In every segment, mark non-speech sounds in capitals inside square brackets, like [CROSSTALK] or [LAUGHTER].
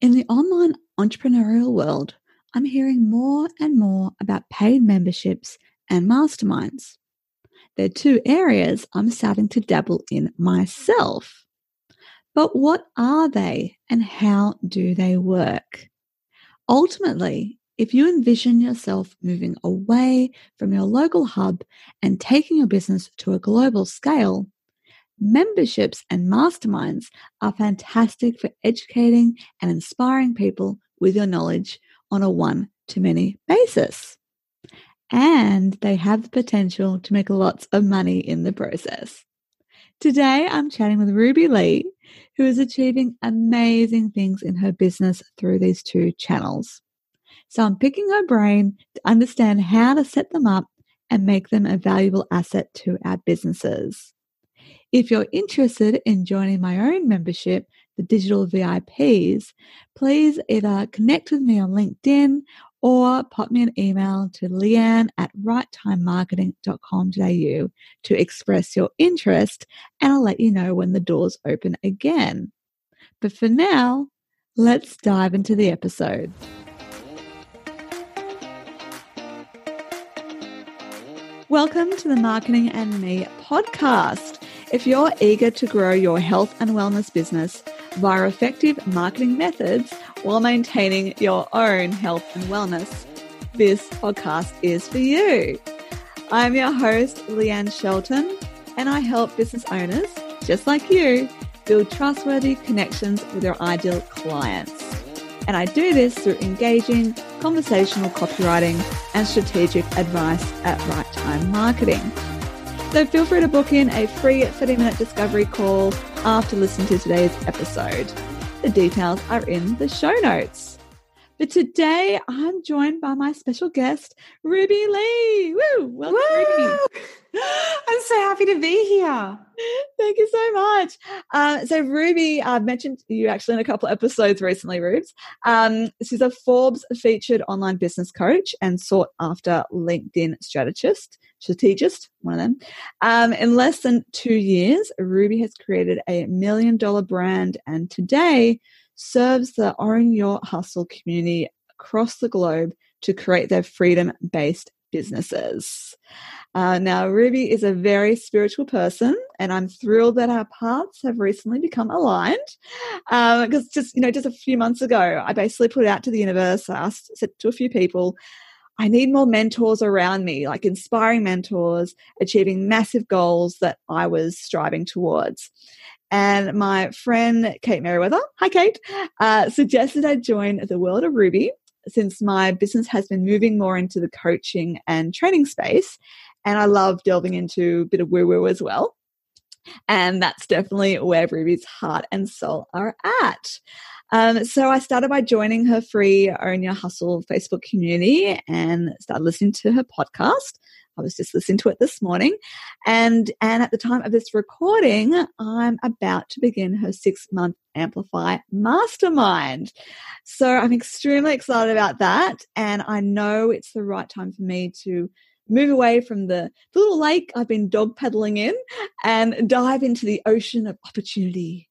In the online entrepreneurial world, I'm hearing more and more about paid memberships and masterminds. They're two areas I'm starting to dabble in myself. But what are they and how do they work? Ultimately, if you envision yourself moving away from your local hub and taking your business to a global scale, memberships and masterminds are fantastic for educating and inspiring people with your knowledge on a one to many basis. And they have the potential to make lots of money in the process. Today, I'm chatting with Ruby Lee, who is achieving amazing things in her business through these two channels. So I'm picking her brain to understand how to set them up and make them a valuable asset to our businesses. If you're interested in joining my own membership, the Digital VIPs, please either connect with me on LinkedIn or pop me an email to leanne at righttimemarketing.com.au to express your interest and I'll let you know when the doors open again. But for now, let's dive into the episode. Welcome to the Marketing and Me podcast. If you're eager to grow your health and wellness business, via effective marketing methods while maintaining your own health and wellness, this podcast is for you. I'm your host, Leanne Shelton, and I help business owners, just like you, build trustworthy connections with your ideal clients. And I do this through engaging conversational copywriting and strategic advice at right time marketing. So feel free to book in a free 30 minute discovery call after listening to today's episode. The details are in the show notes. But today I'm joined by my special guest, Ruby Lee. Woo! Welcome, Woo! Ruby. I'm so happy to be here. Thank you so much. Uh, so, Ruby, I've mentioned you actually in a couple episodes recently, Rubes. Um, she's a Forbes featured online business coach and sought after LinkedIn strategist, strategist, one of them. Um, in less than two years, Ruby has created a million dollar brand and today serves the Own Your Hustle community across the globe to create their freedom based businesses. Uh, now, Ruby is a very spiritual person, and I'm thrilled that our paths have recently become aligned. Because um, just you know, just a few months ago, I basically put it out to the universe. I asked, said to a few people, I need more mentors around me, like inspiring mentors, achieving massive goals that I was striving towards. And my friend Kate Merriweather, hi Kate, uh, suggested I join the world of Ruby since my business has been moving more into the coaching and training space. And I love delving into a bit of woo woo as well. And that's definitely where Ruby's heart and soul are at. Um, so I started by joining her free Own Your Hustle Facebook community and started listening to her podcast. I was just listening to it this morning. And, and at the time of this recording, I'm about to begin her six month Amplify Mastermind. So I'm extremely excited about that. And I know it's the right time for me to move away from the, little lake I've been dog paddling in and dive into the ocean of opportunity.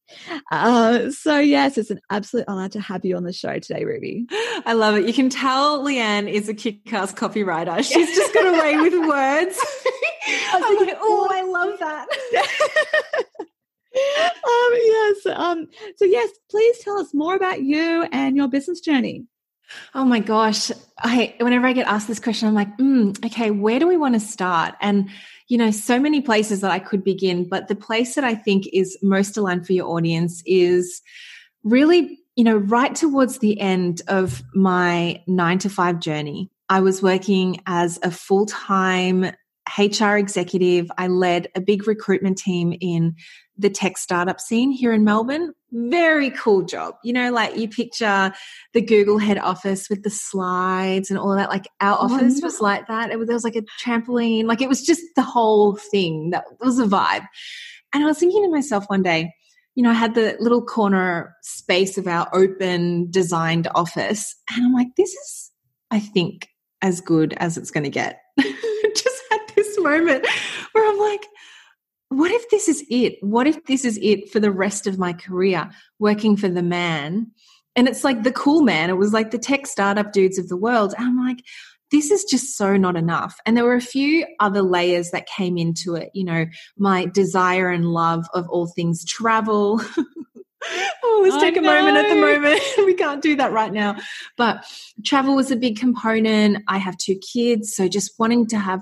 Uh, so, yes, it's an absolute honor to have you on the show today, Ruby. I love it. You can tell Leanne is a kick ass copywriter. [LAUGHS] She's just got away with words. [LAUGHS] I'm like, oh, I love that. [LAUGHS] um, yes. Um, so, yes, please tell us more about you and your business journey. Oh my gosh. I whenever I get asked this question, I'm like, mm, okay, where do we want to start? And you know, so many places that I could begin, but the place that I think is most aligned for your audience is really, you know, right towards the end of my nine to five journey. I was working as a full time HR executive. I led a big recruitment team in the tech startup scene here in Melbourne. Very cool job. You know, like you picture the Google head office with the slides and all that. Like our oh, office was like that. It was, there was like a trampoline. Like it was just the whole thing. That was a vibe. And I was thinking to myself one day, you know, I had the little corner space of our open designed office. And I'm like, this is, I think, as good as it's going to get. [LAUGHS] just had this moment where I'm like, what if this is it? What if this is it for the rest of my career, working for the man And it's like the cool man. It was like the tech startup dudes of the world. And I'm like, this is just so not enough. And there were a few other layers that came into it. You know, my desire and love of all things travel. [LAUGHS] Oh, always take a moment at the moment. [LAUGHS] we can't do that right now. But travel was a big component. I have two kids. So just wanting to have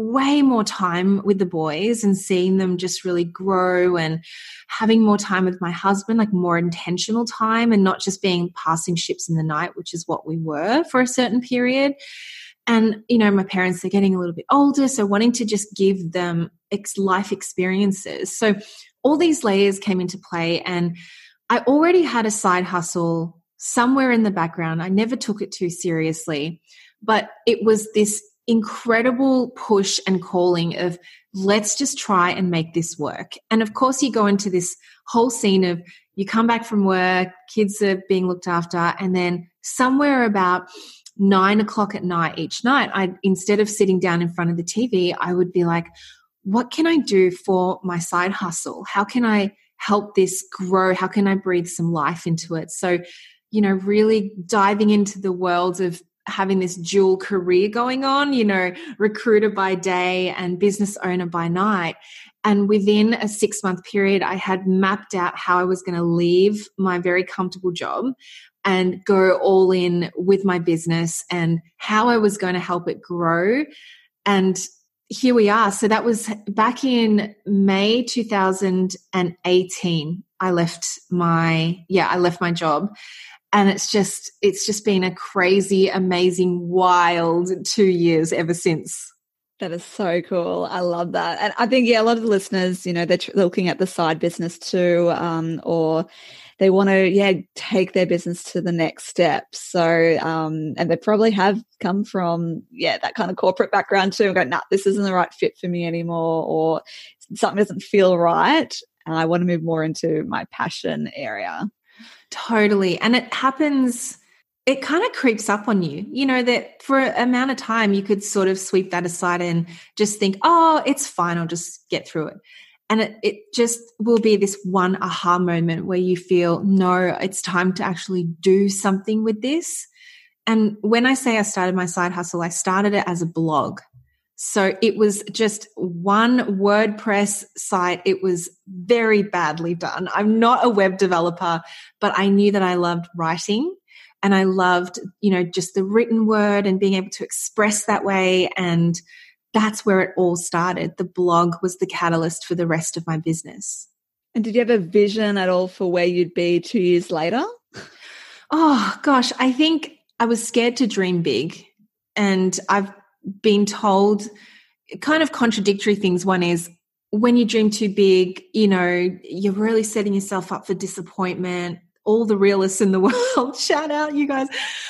way more time with the boys and seeing them just really grow and having more time with my husband, like more intentional time and not just being passing ships in the night, which is what we were for a certain period. And, you know, my parents, are getting a little bit older. So wanting to just give them ex- life experiences. So all these layers came into play and I already had a side hustle somewhere in the background. I never took it too seriously, but it was this incredible push and calling of let's just try and make this work. And of course, you go into this whole scene of you come back from work, kids are being looked after, and then somewhere about nine o'clock at night each night, I instead of sitting down in front of the TV, I would be like, what can I do for my side hustle? How can I help this grow? How can I breathe some life into it? So, you know, really diving into the world of having this dual career going on, you know, recruiter by day and business owner by night. And within a six month period, I had mapped out how I was going to leave my very comfortable job and go all in with my business and how I was going to help it grow. And here we are. So that was back in May 2018. I left my, yeah, I left my job. And it's just, it's just been a crazy, amazing, wild two years ever since. That is so cool. I love that. And I think, yeah, a lot of the listeners, you know, they're, looking at the side business too, um, or they want to yeah take their business to the next step so um and they probably have come from yeah that kind of corporate background too and go nah this isn't the right fit for me anymore or something doesn't feel right and i want to move more into my passion area totally and it happens it kind of creeps up on you you know that for an amount of time you could sort of sweep that aside and just think oh it's fine i'll just get through it and it, it just will be this one aha moment where you feel, no, it's time to actually do something with this. And when I say I started my side hustle, I started it as a blog. So it was just one WordPress site. It was very badly done. I'm not a web developer, but I knew that I loved writing and I loved, you know, just the written word and being able to express that way and that's where it all started. The blog was the catalyst for the rest of my business. And did you have a vision at all for where you'd be two years later? Oh, gosh. I think I was scared to dream big. And I've been told kind of contradictory things. One is when you dream too big, you know, you're really setting yourself up for disappointment. All the realists in the [LAUGHS] world, shout out, you guys.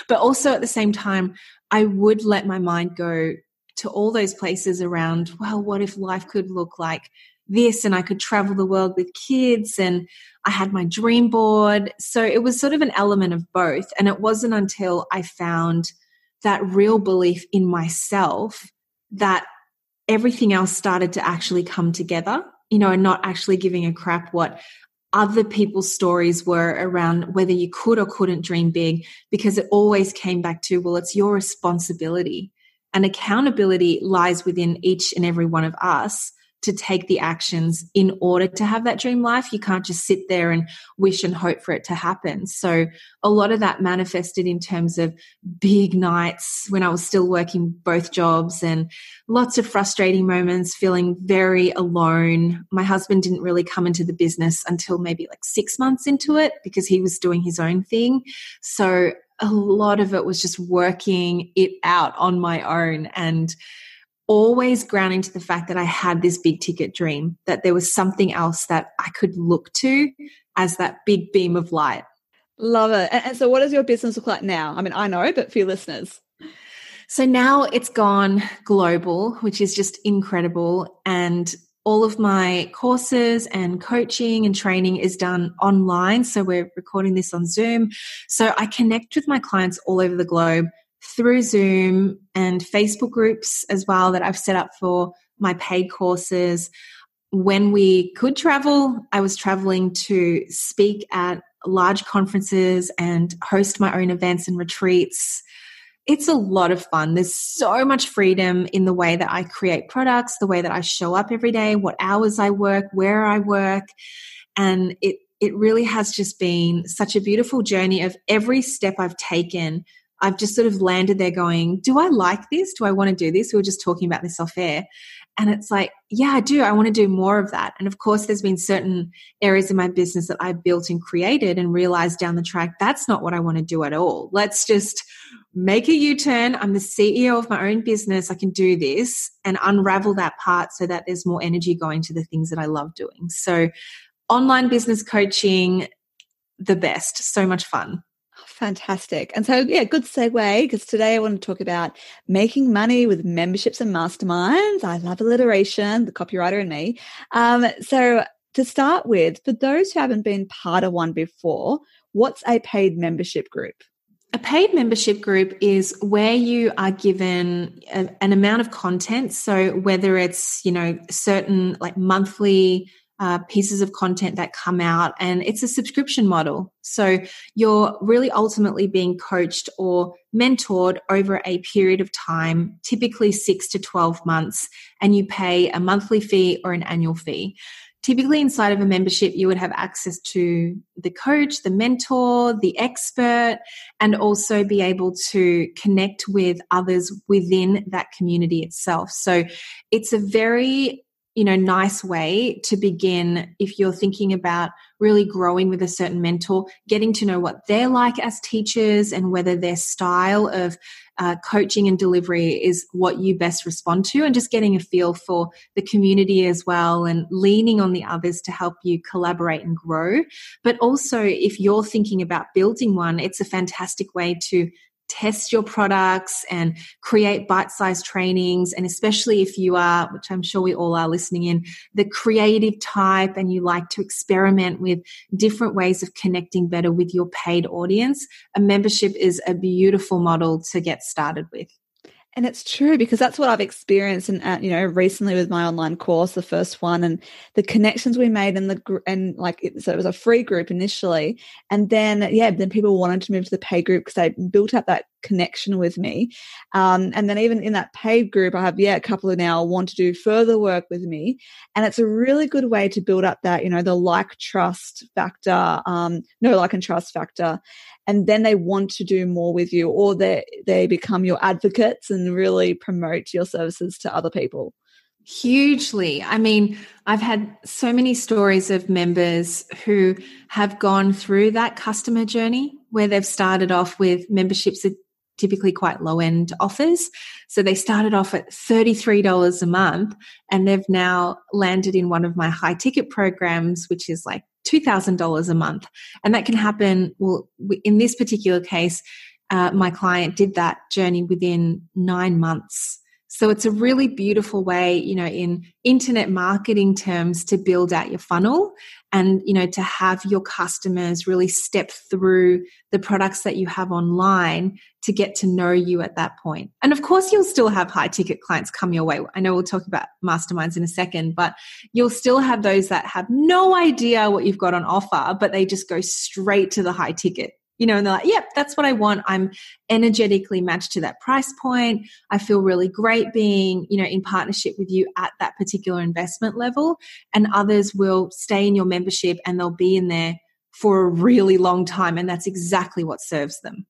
But also at the same time, I would let my mind go to all those places around, well, what if life could look like this and I could travel the world with kids and I had my dream board. So it was sort of an element of both. And it wasn't until I found that real belief in myself that everything else started to actually come together, you know, and not actually giving a crap what other people's stories were around whether you could or couldn't dream big because it always came back to, well, it's your responsibility. And accountability lies within each and every one of us to take the actions in order to have that dream life. You can't just sit there and wish and hope for it to happen. So a lot of that manifested in terms of big nights when I was still working both jobs and lots of frustrating moments, feeling very alone. My husband didn't really come into the business until maybe like six months into it because he was doing his own thing. So a lot of it was just working it out on my own and always grounding to the fact that I had this big ticket dream, that there was something else that I could look to as that big beam of light. Love it. And, so, what does your business look like now? I mean, I know, but for your listeners. So now it's gone global, which is just incredible. And all of my courses and coaching and training is done online. So we're recording this on Zoom. So I connect with my clients all over the globe through Zoom and Facebook groups as well that I've set up for my paid courses. When we could travel, I was traveling to speak at large conferences and host my own events and retreats. It's a lot of fun. There's so much freedom in the way that I create products, the way that I show up every day, what hours I work, where I work. And it, it really has just been such a beautiful journey of every step I've taken. I've just sort of landed there going, Do I like this? Do I want to do this? We were just talking about this off air. And it's like, yeah, I do. I want to do more of that. And of course, there's been certain areas of my business that I built and created and realized down the track, that's not what I want to do at all. Let's just make a U turn. I'm the CEO of my own business. I can do this and unravel that part so that there's more energy going to the things that I love doing. So, online business coaching, the best. So much fun. Fantastic. And so, yeah, good segue because today I want to talk about making money with memberships and masterminds. I love alliteration, the copywriter in me. Um, so, to start with, for those who haven't been part of one before, what's a paid membership group? A paid membership group is where you are given a, an amount of content. So, whether it's, you know, certain like monthly uh, pieces of content that come out, and it's a subscription model. So you're really ultimately being coached or mentored over a period of time, typically six to 12 months, and you pay a monthly fee or an annual fee. Typically, inside of a membership, you would have access to the coach, the mentor, the expert, and also be able to connect with others within that community itself. So it's a very you know nice way to begin if you're thinking about really growing with a certain mentor getting to know what they're like as teachers and whether their style of uh, coaching and delivery is what you best respond to and just getting a feel for the community as well and leaning on the others to help you collaborate and grow. But also if you're thinking about building one it's a fantastic way to test your products and create bite sized trainings. And especially if you are, which I'm sure we all are listening in, the creative type and you like to experiment with different ways of connecting better with your paid audience, a membership is a beautiful model to get started with. And it's true because that's what I've experienced, and you know, recently with my online course, the first one, and the connections we made, and the and like it, so it was a free group initially, and then yeah, then people wanted to move to the pay group because they built up that connection with me, um, and then even in that paid group, I have yeah a couple of now want to do further work with me, and it's a really good way to build up that you know the like trust factor, um, no like and trust factor, and then they want to do more with you or they they become your advocates and really promote your services to other people hugely i mean i've had so many stories of members who have gone through that customer journey where they've started off with memberships that typically quite low end offers. So they started off at $33 a month and they've now landed in one of my high ticket programs, which is like $2,000 a month. And that can happen, well, in this particular case, uh, my client did that journey within nine months. So it's a really beautiful way, you know, in internet marketing terms to build out your funnel and, you know, to have your customers really step through the products that you have online to get to know you at that point. And of course, you'll still have high ticket clients come your way. I know we'll talk about masterminds in a second, but you'll still have those that have no idea what you've got on offer, but they just go straight to the high ticket you know, and they're like, yep, that's what I want. I'm energetically matched to that price point. I feel really great being, you know, in partnership with you at that particular investment level. And others will stay in your membership and they'll be in there for a really long time. And that's exactly what serves them.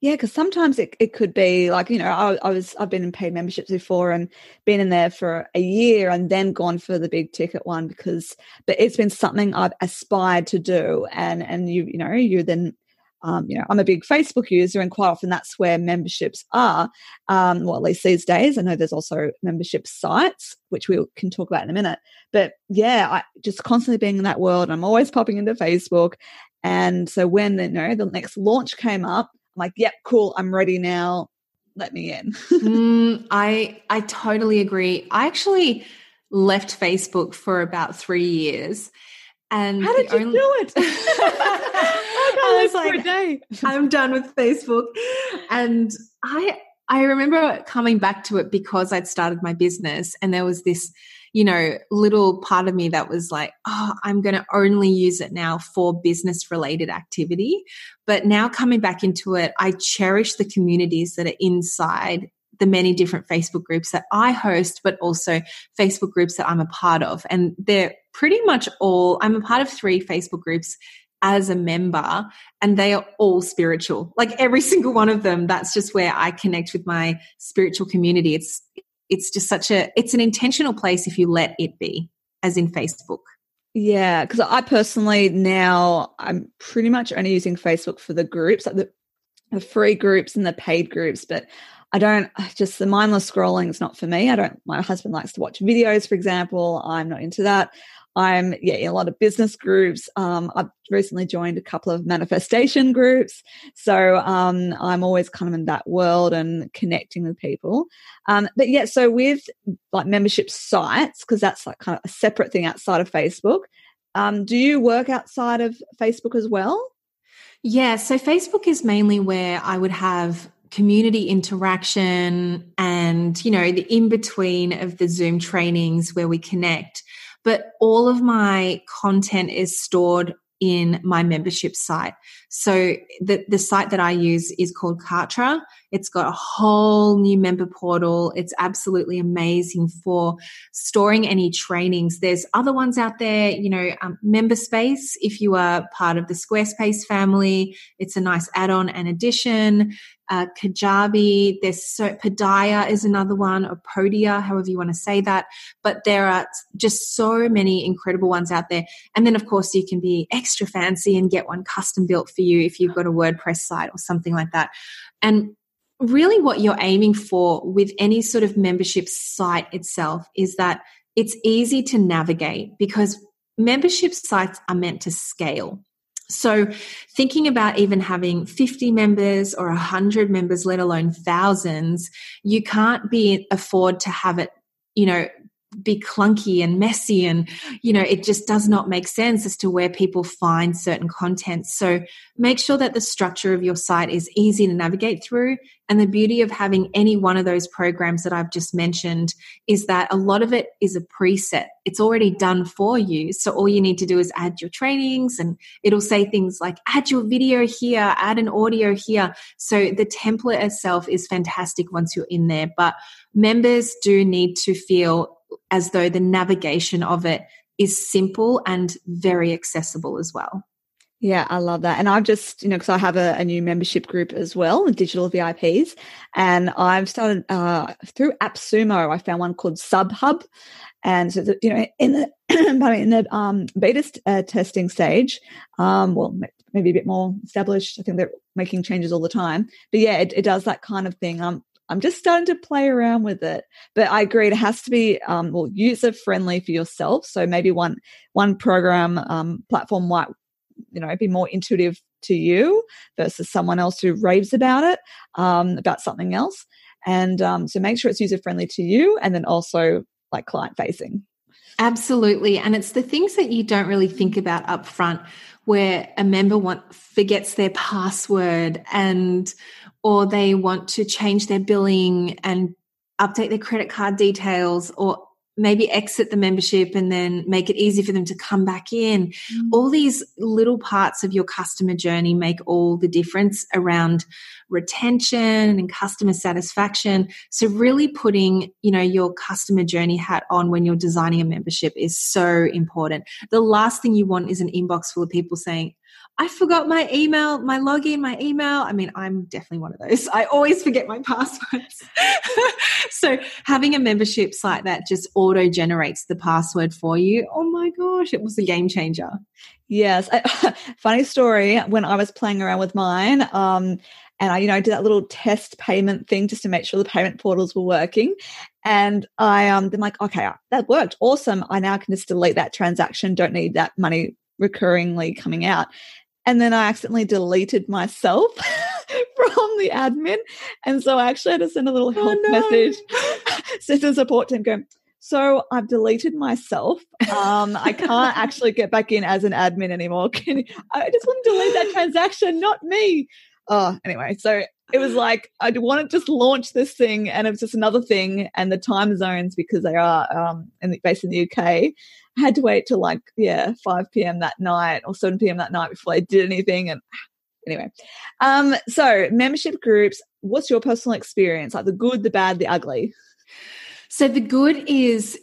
Yeah, because sometimes it, it could be like, you know, I, I, was I've been in paid memberships before and been in there for a year and then gone for the big ticket one because but it's been something I've aspired to do and and you you know, you then um, you know, I'm a big Facebook user, and quite often that's where memberships are. Um, well, at least these days, I know there's also membership sites, which we can talk about in a minute. But yeah, I just constantly being in that world. I'm always popping into Facebook, and so when the, you know the next launch came up, I'm like, "Yep, cool, I'm ready now. Let me in." [LAUGHS] mm, I I totally agree. I actually left Facebook for about three years. And how did you only- do it? [LAUGHS] [LAUGHS] I was like, [LAUGHS] I'm done with Facebook. And I I remember coming back to it because I'd started my business and there was this, you know, little part of me that was like, oh, I'm going to only use it now for business related activity. But now coming back into it, I cherish the communities that are inside the many different Facebook groups that I host, but also Facebook groups that I'm a part of. And they're pretty much all, I'm a part of three Facebook groups as a member and they are all spiritual like every [LAUGHS] single one of them that's just where i connect with my spiritual community it's it's just such a it's an intentional place if you let it be as in facebook yeah because i personally now i'm pretty much only using facebook for the groups like the, the free groups and the paid groups but I don't just the mindless scrolling is not for me. I don't, my husband likes to watch videos, for example. I'm not into that. I'm yeah in a lot of business groups. Um, I've recently joined a couple of manifestation groups, so um, I'm always kind of in that world and connecting with people. Um, but yeah, so with like membership sites, because that's like kind of a separate thing outside of Facebook. Um, do you work outside of Facebook as well? Yeah, so Facebook is mainly where I would have community interaction and you know the in between of the zoom trainings where we connect but all of my content is stored in my membership site. So the, the site that I use is called Kartra. It's got a whole new member portal. It's absolutely amazing for storing any trainings. There's other ones out there, you know, um, MemberSpace. If you are part of the Squarespace family, it's a nice add-on and addition uh, Kajabi. There's so Padaya is another one, or Podia, however you want to say that. But there are just so many incredible ones out there. And then, of course, you can be extra fancy and get one custom built for you if you've got a WordPress site or something like that. And really, what you're aiming for with any sort of membership site itself is that it's easy to navigate because membership sites are meant to scale. So, thinking about even having 50 members or 100 members, let alone thousands, you can't be afford to have it, you know, be clunky and messy and you know it just does not make sense as to where people find certain content. So make sure that the structure of your site is easy to navigate through. And the beauty of having any one of those programs that I've just mentioned is that a lot of it is a preset. It's already done for you. So all you need to do is add your trainings and it'll say things like add your video here add an audio here. So the template itself is fantastic once you're in there. But members do need to feel as though the navigation of it is simple and very accessible as well. Yeah, I love that. And I've just, you know, because I have a, a, new membership group as well, digital VIPs. And I've started uh, through AppSumo, I found one called SubHub. And so, the, you know, in the, [CLEARS THROAT] in the um, beta uh, testing stage, um, well, maybe a bit more established. I think they're making changes all the time. But yeah, it, it does that kind of thing. Um, I'm just starting to play around with it. But I agree, it has to be um, well user friendly for yourself. So maybe one one program um, platform might you know be more intuitive to you versus someone else who raves about it um, about something else. And um, so make sure it's user friendly to you, and then also like client facing. Absolutely, and it's the things that you don't really think about up front where a member want forgets their password and or they want to change their billing and update their credit card details or maybe exit the membership and then make it easy for them to come back in. Mm. All these little parts of your customer journey make all the difference around retention and customer satisfaction. So really putting, you know, your customer journey hat on when you're designing a membership is so important. The last thing you want is an inbox full of people saying, I forgot my email, my login, my email. I mean, I'm definitely one of those. I always forget my passwords. [LAUGHS] so having a membership site that just auto generates the password for you, oh my gosh, it was a game changer. Yes. [LAUGHS] Funny story. When I was playing around with mine, um, and I, you know, did that little test payment thing just to make sure the payment portals were working. And I, um, then like, okay, that worked. Awesome. I now can just delete that transaction. Don't need that money recurringly coming out. And then I accidentally deleted myself [LAUGHS] from the admin. And so I actually had to send a little help oh, no. message, [LAUGHS] system support team going, so I've deleted myself. Um, I can't [LAUGHS] actually get back in as an admin anymore. Can you, I just want to delete that transaction, not me. Oh, anyway, so it was like I want to just launch this thing, and it was just another thing. And the time zones because they are um, in the, based in the UK, Had to wait till like yeah 5 p.m. that night or 7 p.m. that night before I did anything. And [SIGHS] anyway, um, so membership groups. What's your personal experience? Like the good, the bad, the ugly. So the good is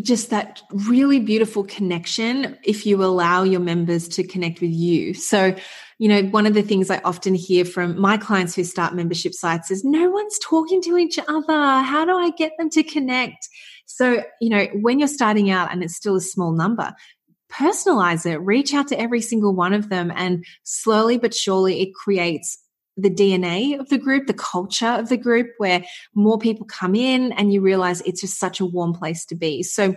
just that really beautiful connection if you allow your members to connect with you. So, you know, one of the things I often hear from my clients who start membership sites is no one's talking to each other. How do I get them to connect? So, you know, when you're starting out and it's still a small number, personalize it, reach out to every single one of them, and slowly but surely it creates the DNA of the group, the culture of the group, where more people come in and you realize it's just such a warm place to be. So,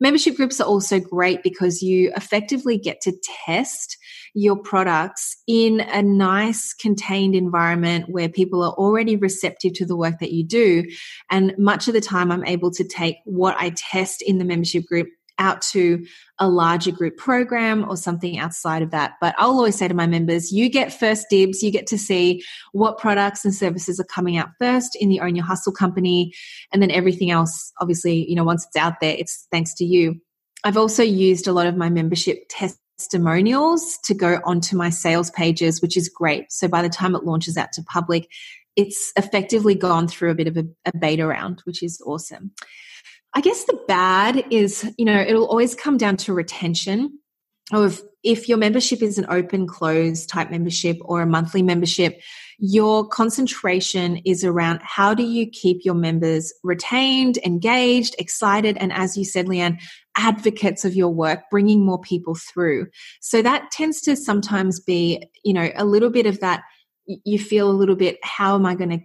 membership groups are also great because you effectively get to test your products in a nice, contained environment where people are already receptive to the work that you do. And much of the time, I'm able to take what I test in the membership group out to a larger group program or something outside of that. But I'll always say to my members, you get first dibs. You get to see what products and services are coming out first in the Own Your Hustle company. And then everything else, obviously, you know, once it's out there, it's thanks to you. I've also used a lot of my membership testimonials to go onto my sales pages, which is great. So by the time it launches out to public, it's effectively gone through a bit of a, a beta round, which is awesome. I guess the bad is, you know, it'll always come down to retention of if your membership is an open close type membership or a monthly membership, your concentration is around how do you keep your members retained, engaged, excited, and as you said, Leanne, advocates of your work, bringing more people through. So that tends to sometimes be, you know, a little bit of that. You feel a little bit, how am I going to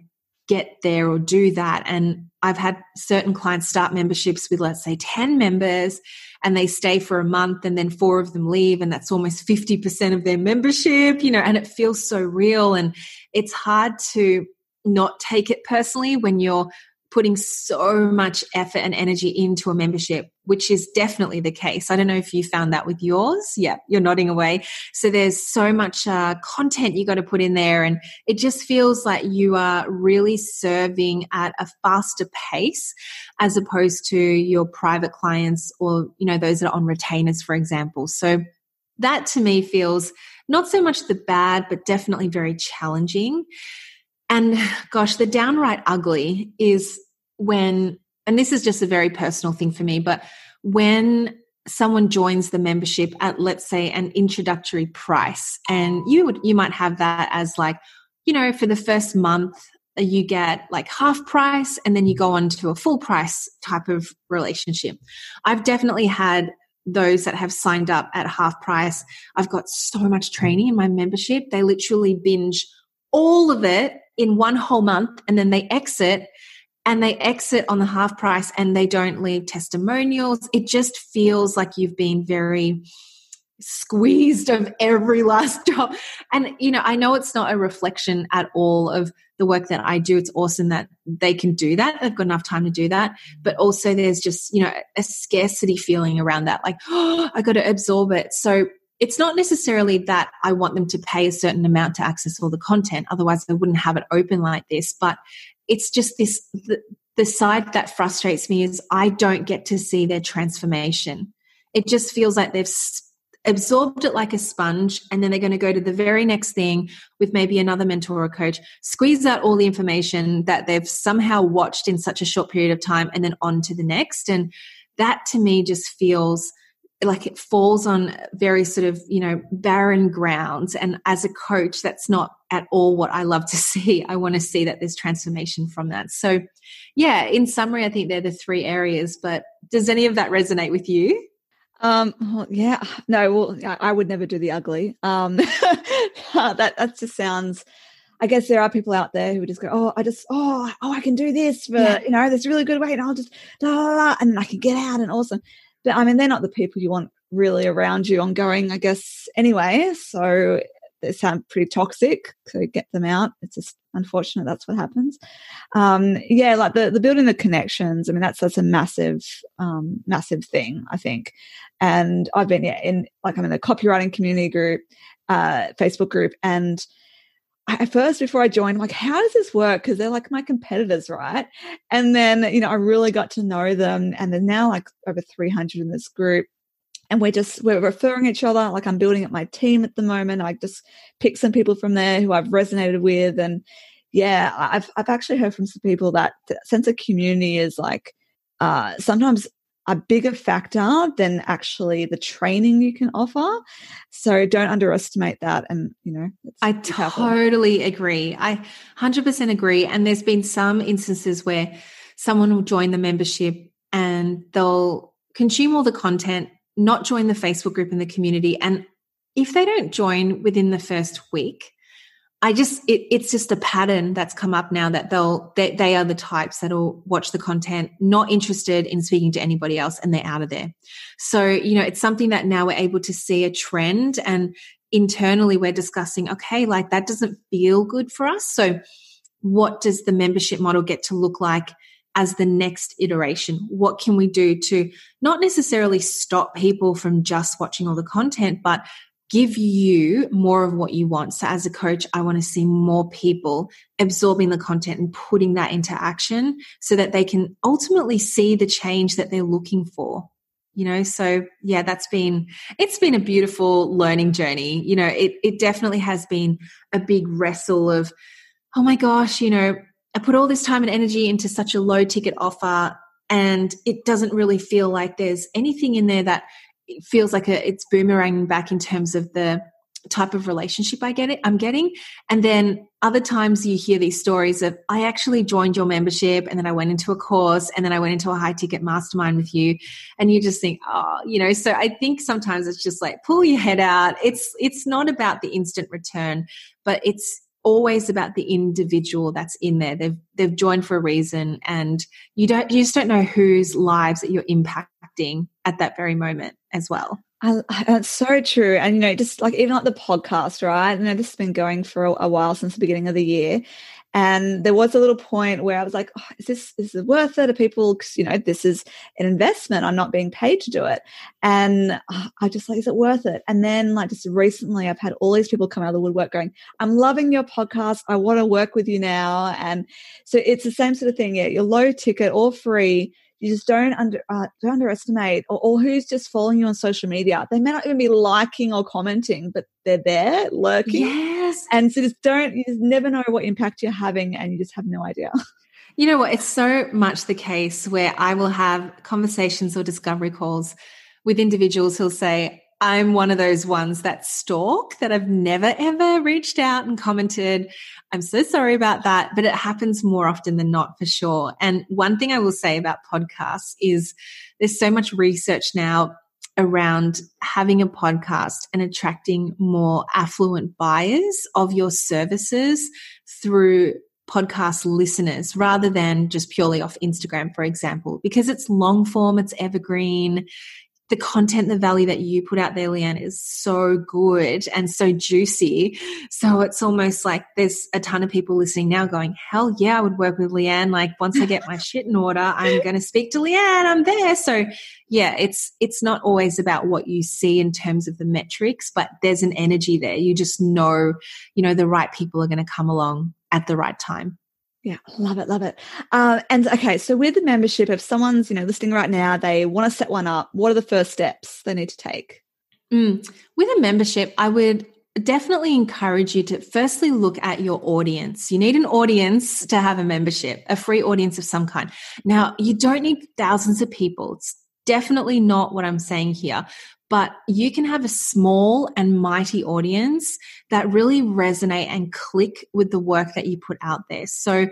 get there or do that. And I've had certain clients start memberships with, let's say, 10 members and they stay for a month and then four of them leave. And that's almost 50% of their membership, you know, and it feels so real. And it's hard to not take it personally when you're putting so much effort and energy into a membership, which is definitely the case. I don't know if you found that with yours. Yeah, you're nodding away. So there's so much uh, content you got to put in there, and it just feels like you are really serving at a faster pace as opposed to your private clients or you know those that are on retainers, for example. So that to me feels not so much the bad, but definitely very challenging. And gosh, the downright ugly is when, and this is just a very personal thing for me, but when someone joins the membership at let's say an introductory price and you would you might have that as like you know for the first month uh, you get like half price and then you go on to a full price type of relationship. I've definitely had those that have signed up at half price. I've got so much training in my membership. They literally binge all of it in one whole month and then they exit and they exit on the half price and they don't leave testimonials. It just feels like you've been very squeezed of every last [LAUGHS] job. And, you know, I know it's not a reflection at all of the work that I do. It's awesome that they can do that. They've got enough time to do that. But also there's just, you know, a scarcity feeling around that. Like, oh, I got to absorb it. So it's not necessarily that I want them to pay a certain amount to access all the content. Otherwise, they wouldn't have it open like this. But it's just this the, the side that frustrates me is I don't get to see their transformation. It just feels like they've absorbed it like a sponge and then they're going to go to the very next thing with maybe another mentor or coach squeeze out all the information that they've somehow watched in such a short period of time and then on to the next and that to me just feels like it falls on very sort of you know barren grounds. And as a coach that's not at all what i love to [LAUGHS] see. I want to see that there's transformation from that. So yeah in summary i think they're the three areas but does any of that resonate with you? Um well, yeah no well i would never do the ugly. Um [LAUGHS] that that just sounds I guess there are people out there who just go, oh, I just, oh, oh, I can do this for, yeah. you know, this really good way, and I'll just, da, da, da, and then I can get out and awesome. I mean, they're not the people you want really around you ongoing, I guess, anyway. So they sound pretty toxic. So get them out. It's just unfortunate that's what happens. Um, yeah, like the, the building the connections. I mean, that's that's a massive, um, massive thing, I think. And I've been yeah, in like I'm in a copywriting community group, uh, Facebook group, and at first before I joined, I'm like, how does this work? Because they're like my competitors, right? And then, you know, I really got to know them. And they're now like over 300 in this group. And we're just, we're referring each other. Like I'm building up my team at the moment. I just pick some people from there who I've resonated with. And yeah, I've, I've actually heard from some people that sense of community is like, uh, sometimes a bigger factor than actually the training you can offer. So don't underestimate that. And, you know, I totally agree. I 100% agree. And there's been some instances where someone will join the membership and they'll consume all the content, not join the Facebook group in the community. And if they don't join within the first week, I just it, it's just a pattern that's come up now that they'll they, they are the types that'll watch the content, not interested in speaking to anybody else, and they're out of there. So you know, it's something that now we're able to see a trend, and internally we're discussing, okay, like that doesn't feel good for us. So what does the membership model get to look like? as the next iteration? What can we do to not necessarily stop people from just watching all the content, but give you more of what you want. So, as a coach, I want to see more people absorbing the content and putting that into action so that they can ultimately see the change that they're looking for. You know, so yeah, that's been it's been a beautiful learning journey. You know, it it definitely has been a big wrestle of, oh my gosh, you know, I put all this time and energy into such a low ticket offer and it doesn't really feel like there's anything in there that it feels like a, it's boomeranging back in terms of the type of relationship I get it I'm getting. And then other times you hear these stories of I actually joined your membership and then I went into a course and then I went into a high ticket mastermind with you and you just think, oh, you know, so I think sometimes it's just like pull your head out. It's it's not about the instant return, but it's always about the individual that's in there. They've they've joined for a reason and you don't you just don't know whose lives that you're impacting at that very moment as well. I, that's so true. And, you know, just like even like the podcast, right? I know, this has been going for a, a while since the beginning of the year. And there was a little point where I was like, oh, is this is this worth it? Are people, cause, you know, this is an investment. I'm not being paid to do it. And uh, I just like, is it worth it? And then like just recently I've had all these people come out of the woodwork going, I'm loving your podcast. I want to work with you now. And so it's the same sort of thing. Yeah. You're low ticket or free you just don't under uh, don't underestimate or, or, who's just following you on social media. They may not even be liking or commenting but they're there lurking. Yes. And so just don't you just never know what impact you're having and you just have no idea. [LAUGHS] You know what? It's so much the case where i will have conversations or discovery calls with individuals who'll say I'm one of those ones that stalk that I've never ever reached out and commented. I'm so sorry about that, but it happens more often than not for sure. And one thing I will say about podcasts is there's so much research now around having a podcast and attracting more affluent buyers of your services through podcast listeners rather than just purely off Instagram, for example, because it's long form, it's evergreen, the content, the value that you put out there, Leanne, is so good and so juicy. So it's almost like there's a ton of people listening now going, hell yeah, I would work with Leanne. Like once I get my [LAUGHS] shit in order, I'm going to speak to Leanne. I'm there. So yeah, it's, it's not always about what you see in terms of the metrics, but there's an energy there. You just know, you know, the right people are going to come along at the right time. Yeah, love it, love it. Uh, and okay, so with the membership, if someone's you know listening right now, they want to set one up. What are the first steps they need to take? Mm. With a membership, I would definitely encourage you to firstly look at your audience. You need an audience to have a membership, a free audience of some kind. Now, you don't need thousands of people. It's definitely not what I'm saying here but you can have a small and mighty audience that really resonate and click with the work that you put out there. So,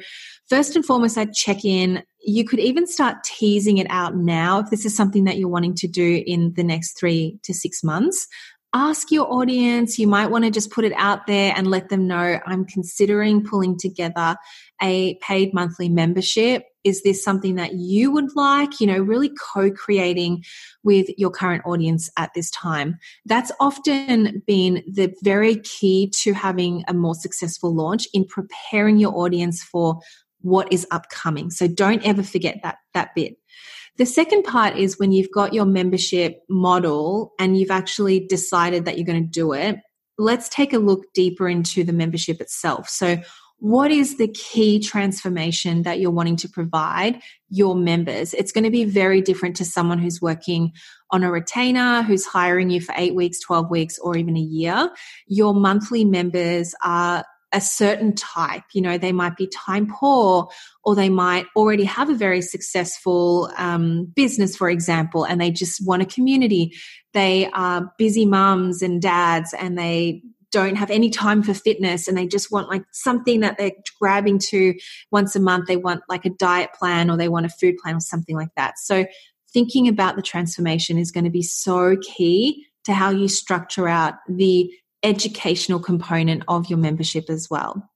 first and foremost, I'd check in. You could even start teasing it out now if this is something that you're wanting to do in the next three to six months. Ask your audience. You might want to just put it out there and let them know I'm considering pulling together a paid monthly membership is this something that you would like? You know, really co creating with your current audience at this time. That's often been the very key to having a more successful launch in preparing your audience for what is upcoming. So don't ever forget that, that bit. The second part is when you've got your membership model and you've actually decided that you're going to do it, let's take a look deeper into the membership itself. So, what is the key transformation that you're wanting to provide your members? It's going to be very different to someone who's working on a retainer, who's hiring you for eight weeks, 12 weeks, or even a year. Your monthly members are a certain type. You know, they might be time poor, or they might already have a very successful um, business, for example, and they just want a community. They are busy mums and dads, and they don't have any time for fitness and they just want like something that they're grabbing to once a month. They want like a diet plan or they want a food plan or something like that. So, thinking about the transformation is going to be so key to how you structure out the educational component of your membership as well.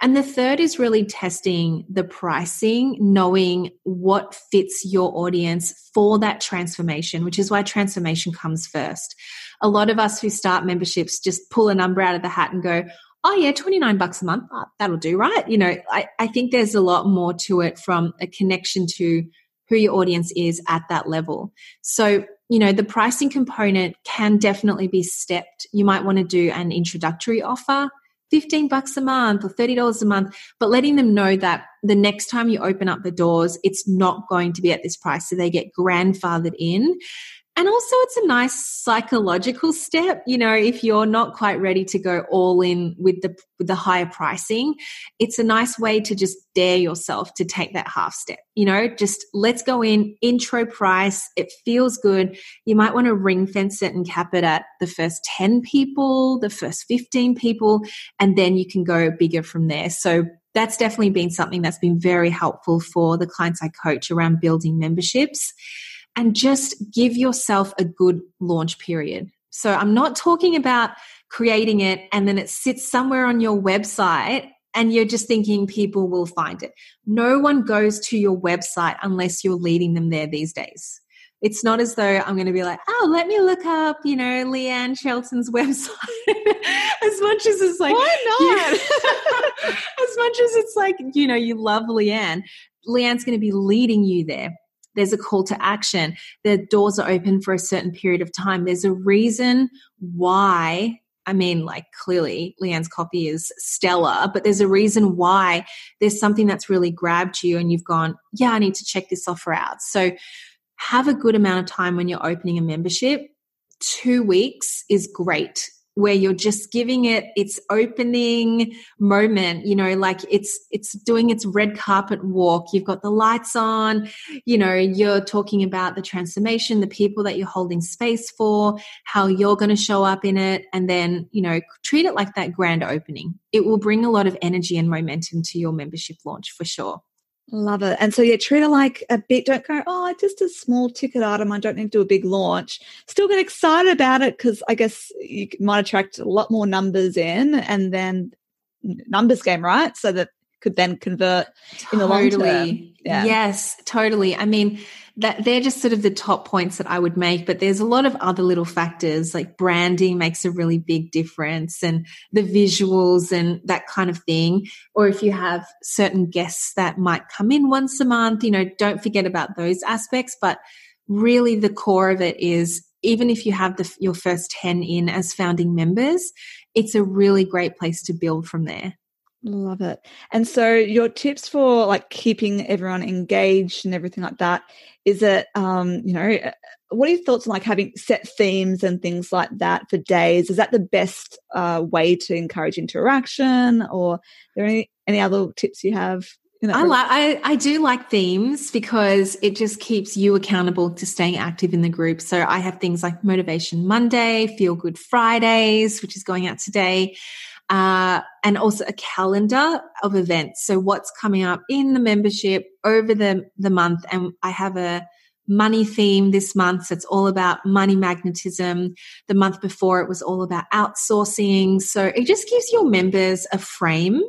And the third is really testing the pricing, knowing what fits your audience for that transformation, which is why transformation comes first. A lot of us who start memberships just pull a number out of the hat and go, oh yeah 29 bucks a month oh, that'll do right you know I, I think there's a lot more to it from a connection to who your audience is at that level so you know the pricing component can definitely be stepped you might want to do an introductory offer 15 bucks a month or $30 a month, but letting them know that the next time you open up the doors, it's not going to be at this price. So they get grandfathered in. And also, it's a nice psychological step. You know, if you're not quite ready to go all in with the with the higher pricing, it's a nice way to just dare yourself to take that half step. You know, just let's go in intro price. It feels good. You might want to ring fence it and cap it at the first ten people, the first fifteen people, and then you can go bigger from there. So that's definitely been something that's been very helpful for the clients I coach around building memberships and just give yourself a good launch period. So I'm not talking about creating it and then it sits somewhere on your website and you're just thinking people will find it. No one goes to your website unless you're leading them there these days. It's not as though I'm going to be like, oh, let me look up, you know, Leanne Shelton's [LAUGHS] website. as much as it's like, why not? [LAUGHS] as much as it's like, you know, you love Leanne, Leanne's going to be leading you there there's a call to action. The doors are open for a certain period of time. There's a reason why. I mean, like clearly Leanne's copy is stellar, but there's a reason why there's something that's really grabbed you and you've gone, yeah, I need to check this offer out. So have a good amount of time when you're opening a membership. Two weeks is great where you're just giving it its opening moment you know like it's it's doing its red carpet walk. You've got the lights on you know you're talking about the transformation the people that you're holding space for how you're going to show up in it and then you know treat it like that grand opening. It will bring a lot of energy and momentum to your membership launch for sure Love it. And so, yeah, treat it like a bit. Don't go, oh, just a small ticket item. I don't need to do a big launch. Still get excited about it because I guess you might attract a lot more numbers in and then numbers game, right? So that could then convert in the long term. Yeah. Yes, totally. I mean, that they're just sort of the top points that I would make, but there's a lot of other little factors like branding makes a really big difference and the visuals and that kind of thing. Or if you have certain guests that might come in once a month, you know, don't forget about those aspects. But really the core of it is even if you have the, your first 10 in as founding members, it's a really great place to build from there. Love it. And so your tips for like keeping everyone engaged and everything like that is it um you know uh, what are your thoughts on like having set themes and things like that for days? Is that the best uh, way to encourage interaction or are there any any other tips you have? I like I, I do like themes because it just keeps you accountable to staying active in the group. So I have things like Motivation Monday, Feel Good Fridays, which is going out today uh, and also a calendar of events. So what's coming up in the membership over the, the month. And I have a money theme this month. So it's all about money magnetism. The month before it was all about outsourcing. So it just gives your members a frame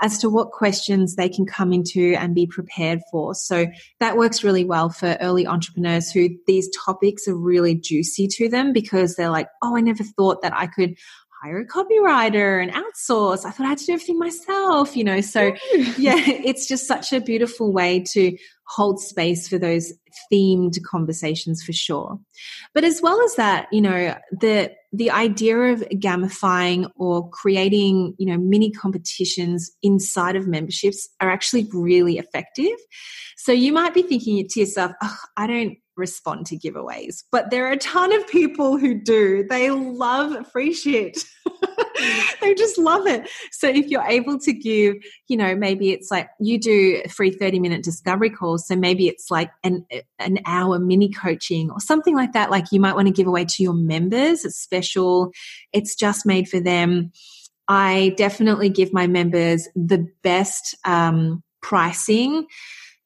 as to what questions they can come into and be prepared for. So that works really well for early entrepreneurs who these topics are really juicy to them because they're like, oh, I never thought that I could hire a copywriter and outsource. I thought I had to do everything myself, you know. So yeah, [LAUGHS] it's just such a beautiful way to hold space for those themed conversations for sure. But as well as that, you know, the the idea of gamifying or creating, you know, mini competitions inside of memberships are actually really effective. So you might be thinking to yourself, oh, I don't respond to giveaways, but there are a ton of people who do. They love free shit. [LAUGHS] they just love it. So if you're able to give, you know, maybe it's like you do free 30 minute discovery calls. So maybe it's like an, an hour mini coaching or something like that. Like you might want to give away to your members. It's special. It's just made for them. I definitely give my members the best um, pricing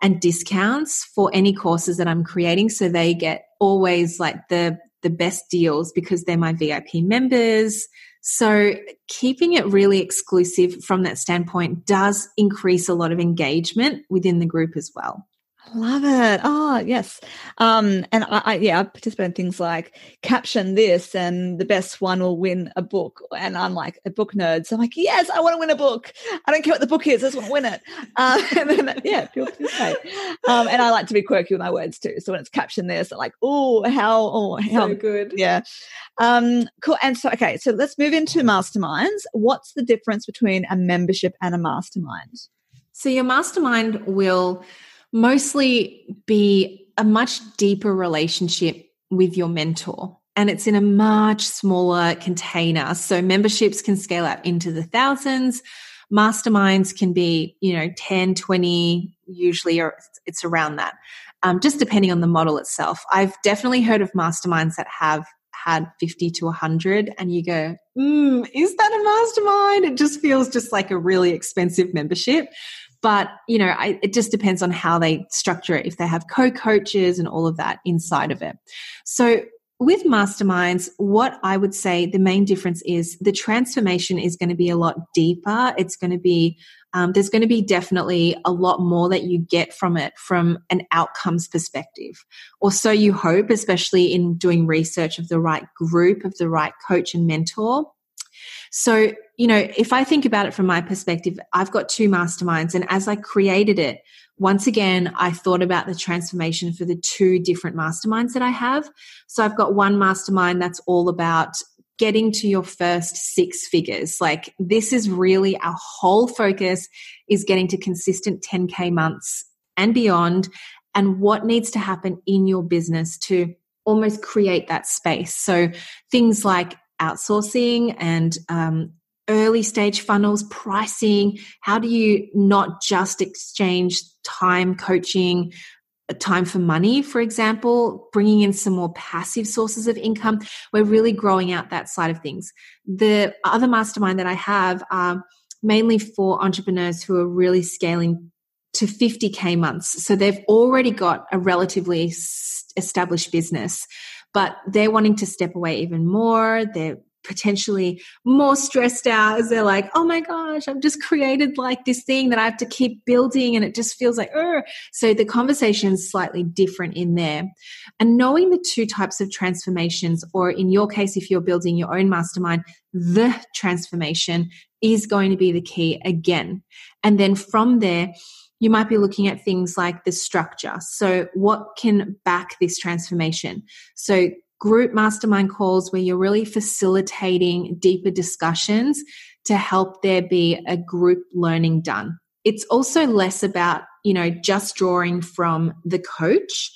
and discounts for any courses that I'm creating. So they get always like the the best deals because they're my VIP members. So keeping it really exclusive from that standpoint does increase a lot of engagement within the group as well. Love it. Oh, yes. Um, and I, I, yeah, I participate in things like caption this and the best one will win a book. And I'm like a book nerd. So I'm like, yes, I want to win a book. I don't care what the book is. I just want to win it. Uh, [LAUGHS] and then, yeah, people participate. Um, and I like to be quirky with my words too. So when it's caption this, I'm like, oh, how, oh, how so good. Yeah. Um, cool. And so, okay. So let's move into masterminds. What's the difference between a membership and a mastermind? So your mastermind will, mostly be a much deeper relationship with your mentor. And it's in a much smaller container. So memberships can scale up into the thousands. Masterminds can be, you know, 10, 20, usually, or it's around that, um, just depending on the model itself. I've definitely heard of masterminds that have had 50 to 100 and you go, mm, is that a mastermind? It just feels just like a really expensive membership. But, you know, I, it just depends on how they structure it, if they have co coaches and all of that inside of it. So, with masterminds, what I would say the main difference is the transformation is going to be a lot deeper. It's going to be, um, there's going to be definitely a lot more that you get from it from an outcomes perspective. Or so you hope, especially in doing research of the right group, of the right coach and mentor. So, you know, if I think about it from my perspective, I've got two masterminds. And as I created it, once again, I thought about the transformation for the two different masterminds that I have. So I've got one mastermind that's all about getting to your first six figures. Like this is really our whole focus is getting to consistent 10K months and beyond. And what needs to happen in your business to almost create that space. So things like outsourcing and um, early stage funnels, pricing. How do you not just exchange time coaching, uh, time for money, for example, bringing in some more passive sources of income? We're really growing out that side of things. The other mastermind that I have are mainly for entrepreneurs who are really scaling to 50k months. So they've already got a relatively established business but they're wanting to step away even more. They're potentially more stressed out as they're like, oh my gosh, I've just created like this thing that I have to keep building and it just feels like, oh. So the conversation is slightly different in there. And knowing the two types of transformations, or in your case, if you're building your own mastermind, the transformation is going to be the key again. And then from there, you might be looking at things like the structure. So, what can back this transformation? So, group mastermind calls where you're really facilitating deeper discussions to help there be a group learning done. It's also less about, you know, just drawing from the coach.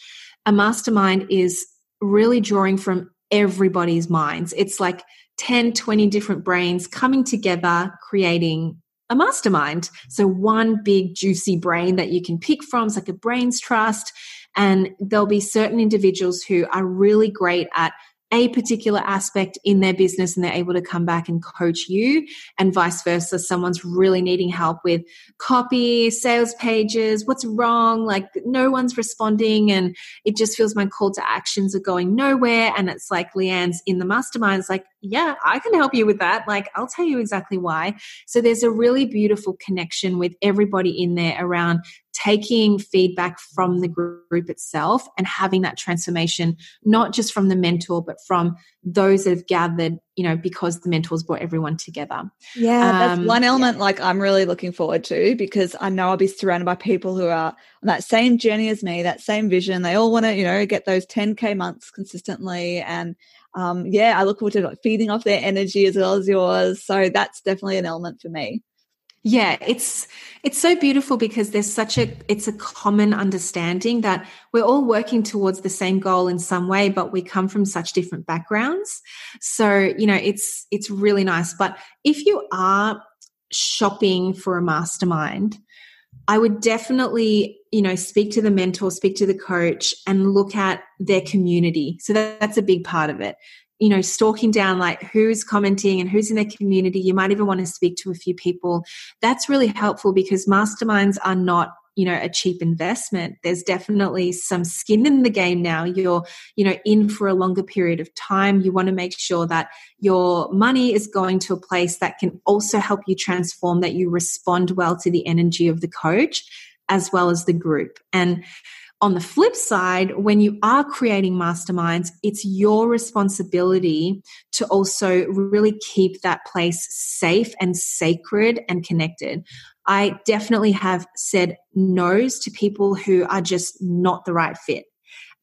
A mastermind is really drawing from everybody's minds. It's like 10, 20 different brains coming together, creating a mastermind. So one big juicy brain that you can pick from. It's like a brains trust. And there'll be certain individuals who are really great at a particular aspect in their business and they're able to come back and coach you and vice versa. Someone's really needing help with copy sales pages what's wrong? Like no one's responding and it just feels my call to actions are going nowhere. And it's like leanne's in the mastermind it's like yeah i can help you with that. Like i'll tell you exactly why. So there's a really beautiful connection with everybody in there around taking feedback from the group itself and having that transformation, not just from the mentor, but from those that have gathered, you know, because the mentors brought everyone together. Yeah, that's um, one element yeah. like I'm really looking forward to because I know I'll be surrounded by people who are on that same journey as me, that same vision. They all want to, you know, get those 10K months consistently. And um, yeah, I look forward to like, feeding off their energy as well as yours. So that's definitely an element for me. Yeah, it's it's so beautiful because there's such a it's a common understanding that we're all working towards the same goal in some way but we come from such different backgrounds. So, you know, it's it's really nice, but if you are shopping for a mastermind, I would definitely, you know, speak to the mentor, speak to the coach and look at their community. So that, that's a big part of it you know, stalking down like who's commenting and who's in their community. You might even want to speak to a few people. That's really helpful because masterminds are not you know a cheap investment there's definitely some skin in the game now you're you know in for a longer period of time you want to make sure that your money is going to a place that can also help you transform that you respond well to the energy of the coach as well as the group and on the flip side, when you are creating masterminds, it's your responsibility to also really keep that place safe and sacred and connected. I definitely have said no's to people who are just not the right fit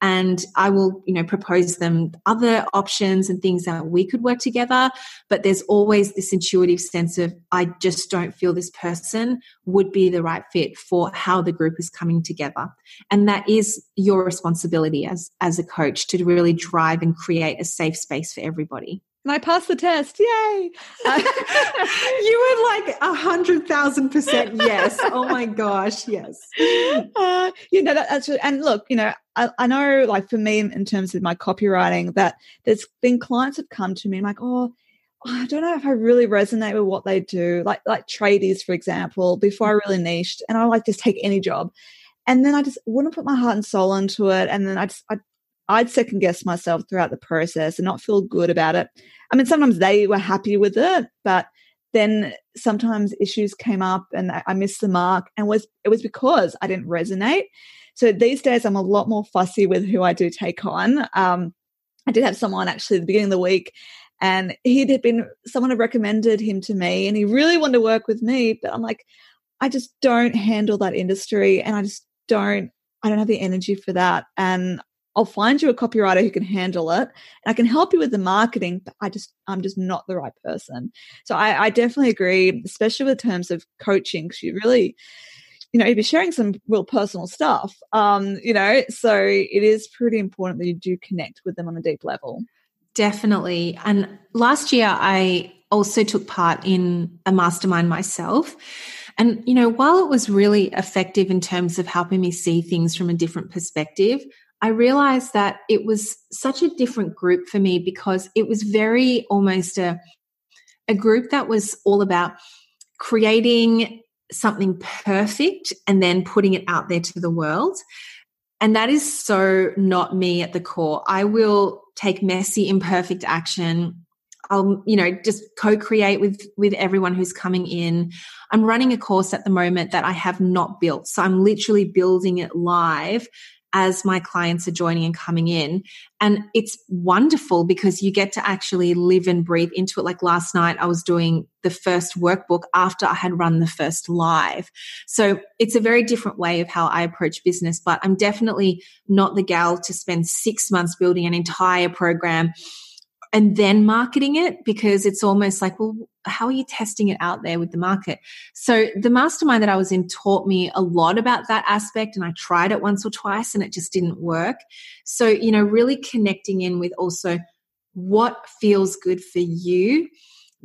and I will, you know, propose them other options and things that we could work together. But there's always this intuitive sense of, I just don't feel this person would be the right fit for how the group is coming together. And that is your responsibility as, as a coach to really drive and create a safe space for everybody. And I passed the test. Yay. Uh, [LAUGHS] you were like a hundred thousand percent yes. Oh my gosh, yes. Uh, you know, that, that's, and look, you know, I, I, know like for me in terms of my copywriting that there's been clients have come to me and like, oh, I don't know if I really resonate with what they do. Like, like tradies, for example, before I really niched and I like just take any job. And then I just wouldn't put my heart and soul into it. And then I just, I I'd second guess myself throughout the process and not feel good about it. I mean, sometimes they were happy with it, but then sometimes issues came up and I missed the mark and was it was because I didn't resonate. So these days I'm a lot more fussy with who I do take on. Um, I did have someone actually at the beginning of the week and he had been someone had recommended him to me and he really wanted to work with me, but I'm like, I just don't handle that industry and I just don't I don't have the energy for that. And I'll find you a copywriter who can handle it and I can help you with the marketing, but I just, I'm just not the right person. So I, I definitely agree, especially with terms of coaching, because you really, you know, you'd be sharing some real personal stuff. Um, you know, so it is pretty important that you do connect with them on a deep level. Definitely. And last year I also took part in a mastermind myself. And, you know, while it was really effective in terms of helping me see things from a different perspective, I realized that it was such a different group for me because it was very almost a, a group that was all about creating something perfect and then putting it out there to the world. And that is so not me at the core. I will take messy, imperfect action. I'll, you know, just co-create with with everyone who's coming in. I'm running a course at the moment that I have not built. So I'm literally building it live as my clients are joining and coming in. And it's wonderful because you get to actually live and breathe into it. Like last night, I was doing the first workbook after I had run the first live. So it's a very different way of how I approach business, but I'm definitely not the gal to spend six months building an entire program and then marketing it because it's almost like, well, how are you testing it out there with the market? So the mastermind that I was in taught me a lot about that aspect and I tried it once or twice and it just didn't work. So, you know, really connecting in with also what feels good for you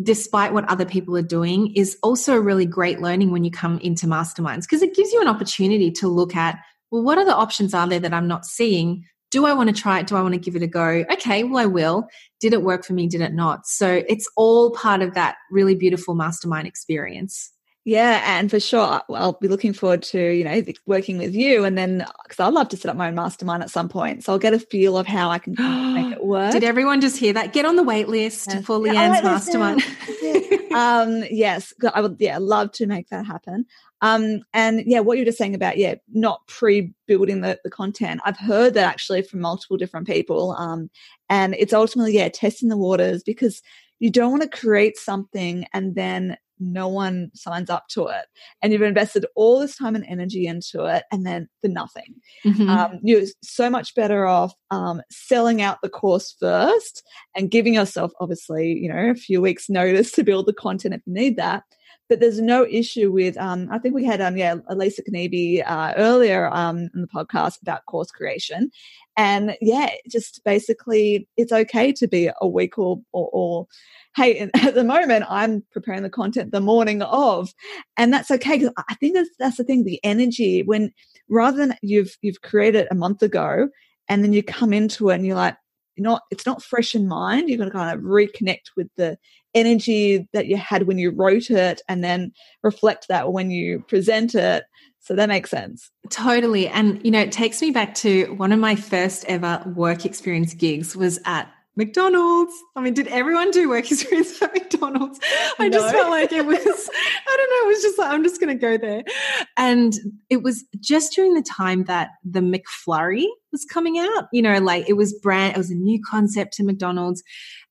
despite what other people are doing is also a really great learning when you come into masterminds because it gives you an opportunity to look at well what other options are there that I'm not seeing do I want to try it? Do I want to give it a go? Okay, well, I will. Did it work for me? Did it not? So it's all part of that really beautiful mastermind experience. Yeah, and for sure, I'll be looking forward to you know working with you, and then because I'd love to set up my own mastermind at some point, so I'll get a feel of how I can make it [GASPS] work. Did everyone just hear that? Get on the wait list yes. for Leanne's yeah, mastermind. [LAUGHS] um, yes, I would, yeah, love to make that happen. Um, and yeah, what you're just saying about, yeah, not pre-building the, the content. I've heard that actually from multiple different people. Um, and it's ultimately, yeah, testing the waters because you don't want to create something and then no one signs up to it and you've invested all this time and energy into it and then for nothing mm-hmm. um, you're so much better off um, selling out the course first and giving yourself obviously you know a few weeks notice to build the content if you need that but there's no issue with um, i think we had um yeah elisa Kniebe, uh, earlier um, in the podcast about course creation and yeah just basically it's okay to be a week or, or, or hey, [LAUGHS] at the moment I'm preparing the content the morning of, and that's okay because I think that's that's the thing. The energy when rather than you've you've created a month ago, and then you come into it and you're like, not it's not fresh in mind. You're going to kind of reconnect with the energy that you had when you wrote it, and then reflect that when you present it. So that makes sense. Totally. And, you know, it takes me back to one of my first ever work experience gigs was at McDonald's. I mean, did everyone do work [LAUGHS] experience at McDonald's? I no. just felt like it was, [LAUGHS] I don't know, it was just like, I'm just going to go there. And it was just during the time that the McFlurry was coming out, you know, like it was brand, it was a new concept to McDonald's.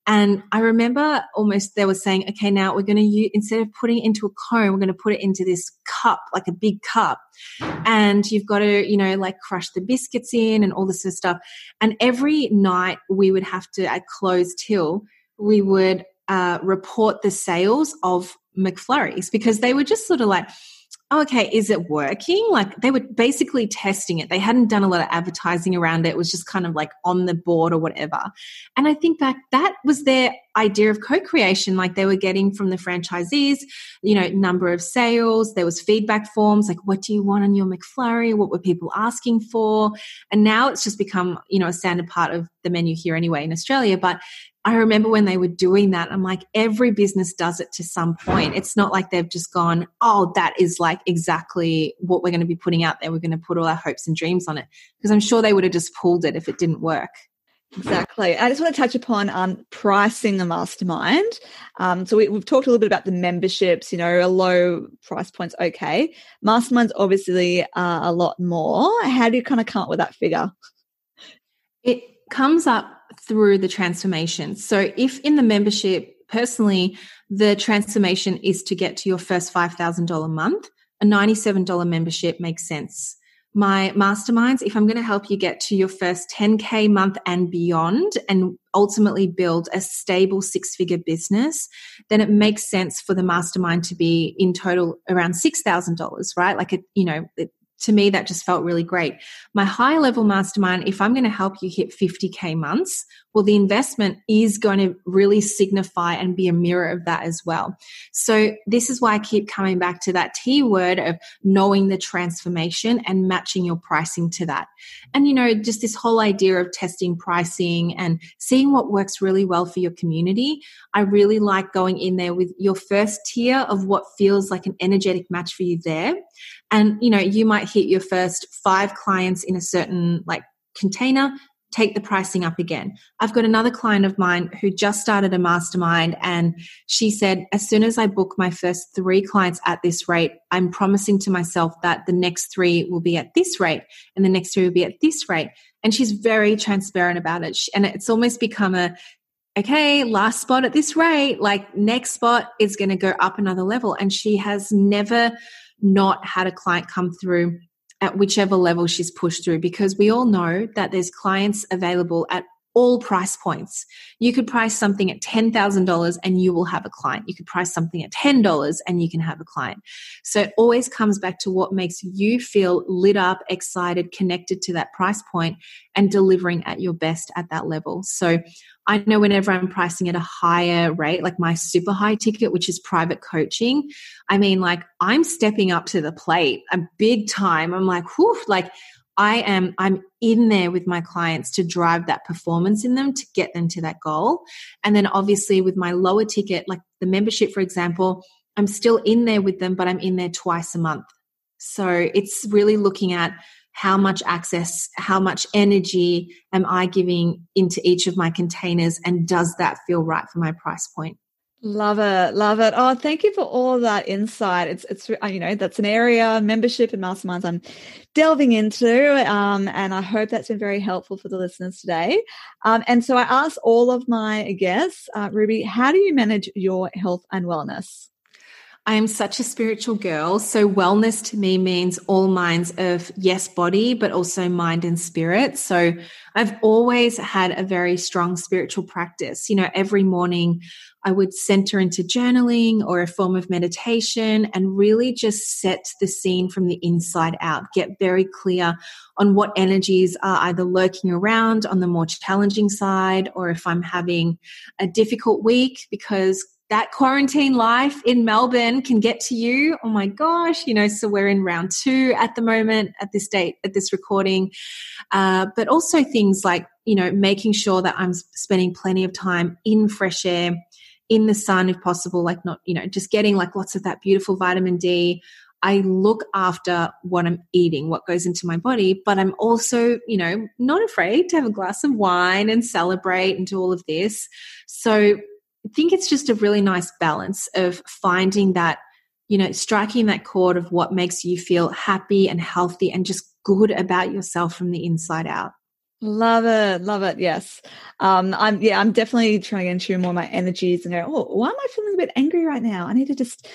And I remember almost they were saying, okay, now we're going to use, instead of putting it into a cone, we're going to put it into this cup, like a big cup. And you've got to, you know, like crush the biscuits in and all this sort of stuff. And every night we would have to, at close till, we would uh, report the sales of McFlurries because they were just sort of like, okay, is it working? Like they were basically testing it. They hadn't done a lot of advertising around it. It was just kind of like on the board or whatever. And I think back that was their idea of co-creation. Like they were getting from the franchisees, you know, number of sales. There was feedback forms like, what do you want on your McFlurry? What were people asking for? And now it's just become, you know, a standard part of the menu here anyway in Australia. But I remember when they were doing that, I'm like, every business does it to some point. It's not like they've just gone, oh, that is like exactly what we're going to be putting out there. We're going to put all our hopes and dreams on it. Because I'm sure they would have just pulled it if it didn't work. Exactly. I just want to touch upon um, pricing a mastermind. Um, so we, have talked a little bit about the memberships, you know, a low price point's okay. Masterminds obviously are a lot more. How do you kind of come up with that figure? It comes up through the transformation. So if in the membership, personally, the transformation is to get to your first $5,000 month, a $97 membership makes sense. My masterminds, if I'm going to help you get to your first 10K month and beyond and ultimately build a stable six figure business, then it makes sense for the mastermind to be in total around $6,000, right? Like, it, you know, it, to me, that just felt really great. My high level mastermind, if I'm going to help you hit 50K months, well, the investment is going to really signify and be a mirror of that as well. So this is why I keep coming back to that T word of knowing the transformation and matching your pricing to that. And, you know, just this whole idea of testing pricing and seeing what works really well for your community. I really like going in there with your first tier of what feels like an energetic match for you there. And, you know, you might hit your first five clients in a certain like container take the pricing up again. I've got another client of mine who just started a mastermind and she said, as soon as I book my first three clients at this rate, I'm promising to myself that the next three will be at this rate and the next three will be at this rate. And she's very transparent about it. And it's almost become a, okay, last spot at this rate, like next spot is going to go up another level. And she has never not had a client come through at whichever level she's pushed through because we all know that there's clients available at all price points. You could price something at $10,000 and you will have a client. You could price something at $10 and you can have a client. So it always comes back to what makes you feel lit up, excited, connected to that price point and delivering at your best at that level. So I know whenever I'm pricing at a higher rate, like my super high ticket, which is private coaching, I mean, like I'm stepping up to the plate a big time. I'm like, whew, like I am, I'm in there with my clients to drive that performance in them to get them to that goal. And then obviously with my lower ticket, like the membership, for example, I'm still in there with them, but I'm in there twice a month. So it's really looking at how much access, how much energy am I giving into each of my containers, and does that feel right for my price point? Love it, love it. Oh, thank you for all that insight. It's, it's, uh, you know, that's an area membership and masterminds I'm delving into, um, and I hope that's been very helpful for the listeners today. Um, and so I asked all of my guests, uh, Ruby, how do you manage your health and wellness? I am such a spiritual girl. So, wellness to me means all minds of yes, body, but also mind and spirit. So, I've always had a very strong spiritual practice. You know, every morning I would center into journaling or a form of meditation and really just set the scene from the inside out, get very clear on what energies are either lurking around on the more challenging side or if I'm having a difficult week because that quarantine life in Melbourne can get to you. Oh my gosh, you know, so we're in round two at the moment, at this date, at this recording. Uh, but also things like, you know, making sure that I'm spending plenty of time in fresh air, in the sun if possible, like not, you know, just getting like lots of that beautiful vitamin D. I look after what I'm eating, what goes into my body, but I'm also, you know, not afraid to have a glass of wine and celebrate and do all of this. So think it's just a really nice balance of finding that, you know, striking that chord of what makes you feel happy and healthy and just good about yourself from the inside out. Love it, love it. Yes, um, I'm. Yeah, I'm definitely trying to tune more my energies and go. Oh, why am I feeling a bit angry right now? I need to just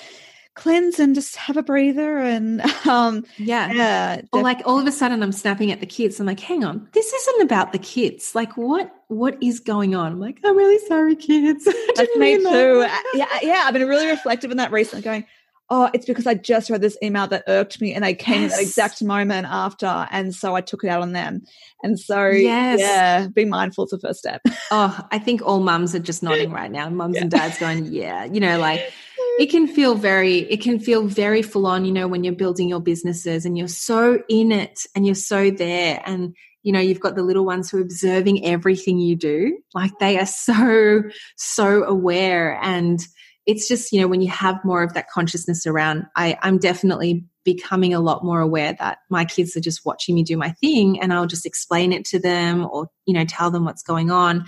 cleanse and just have a breather and [LAUGHS] um yeah. yeah or like all of a sudden i'm snapping at the kids. I'm like hang on. This isn't about the kids. Like what what is going on? I'm like i'm really sorry kids. [LAUGHS] That's me too. [LAUGHS] Yeah yeah i've been really reflective in that recently going oh it's because i just read this email that irked me and they came yes. at that exact moment after and so i took it out on them. And so yes. yeah be mindful is the first step. Oh i think all mums are just nodding right now. Mums yeah. and dads going yeah. You know like it can feel very it can feel very full on you know when you're building your businesses and you're so in it and you're so there and you know you've got the little ones who are observing everything you do. Like they are so so aware and it's just you know when you have more of that consciousness around i i'm definitely becoming a lot more aware that my kids are just watching me do my thing and i'll just explain it to them or you know tell them what's going on.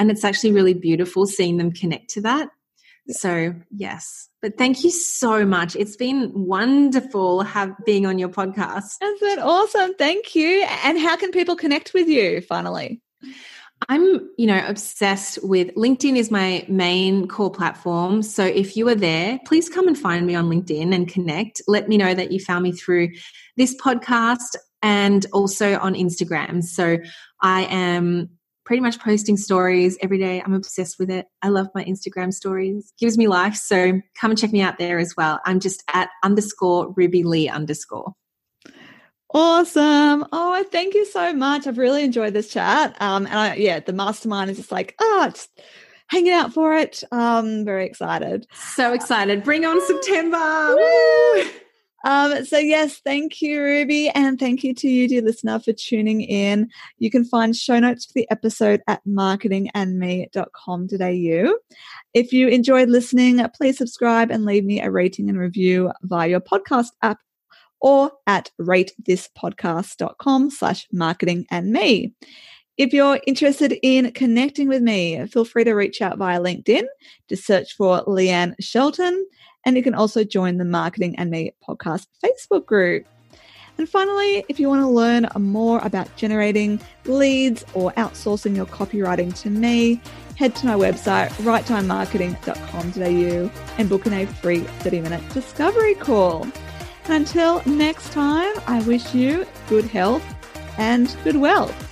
And it's actually really beautiful seeing them connect to that. So, yes. But thank you so much. It's been wonderful have being on your podcast. That's been awesome. Thank you. And how can people connect with you finally? I'm, you know, obsessed with LinkedIn is my main core platform. So if you are there, please come and find me on LinkedIn and connect. Let me know that you found me through this podcast and also on Instagram. So I am pretty much posting stories every day. I'm obsessed with it. I love my Instagram stories. Gives me life. So come and check me out there as well. I'm just at underscore Ruby Lee underscore. Awesome. Oh, thank you so much. I've really enjoyed this chat. Um, and I, yeah, the mastermind is just like, ah, oh, just hanging out for it. Um, very excited. So excited. Bring on September. Woo! Um, so, yes, thank you, Ruby. And thank you to you, dear listener, for tuning in. You can find show notes for the episode at marketingandme.com.au. If you enjoyed listening, please subscribe and leave me a rating and review via your podcast app or at ratethispodcast.com slash marketing and me. If you're interested in connecting with me, feel free to reach out via LinkedIn to search for Leanne Shelton. And you can also join the Marketing and Me podcast Facebook group. And finally, if you want to learn more about generating leads or outsourcing your copywriting to me, head to my website, writetimemarketing.com.au and book in a free 30 minute discovery call. And until next time, I wish you good health and good wealth.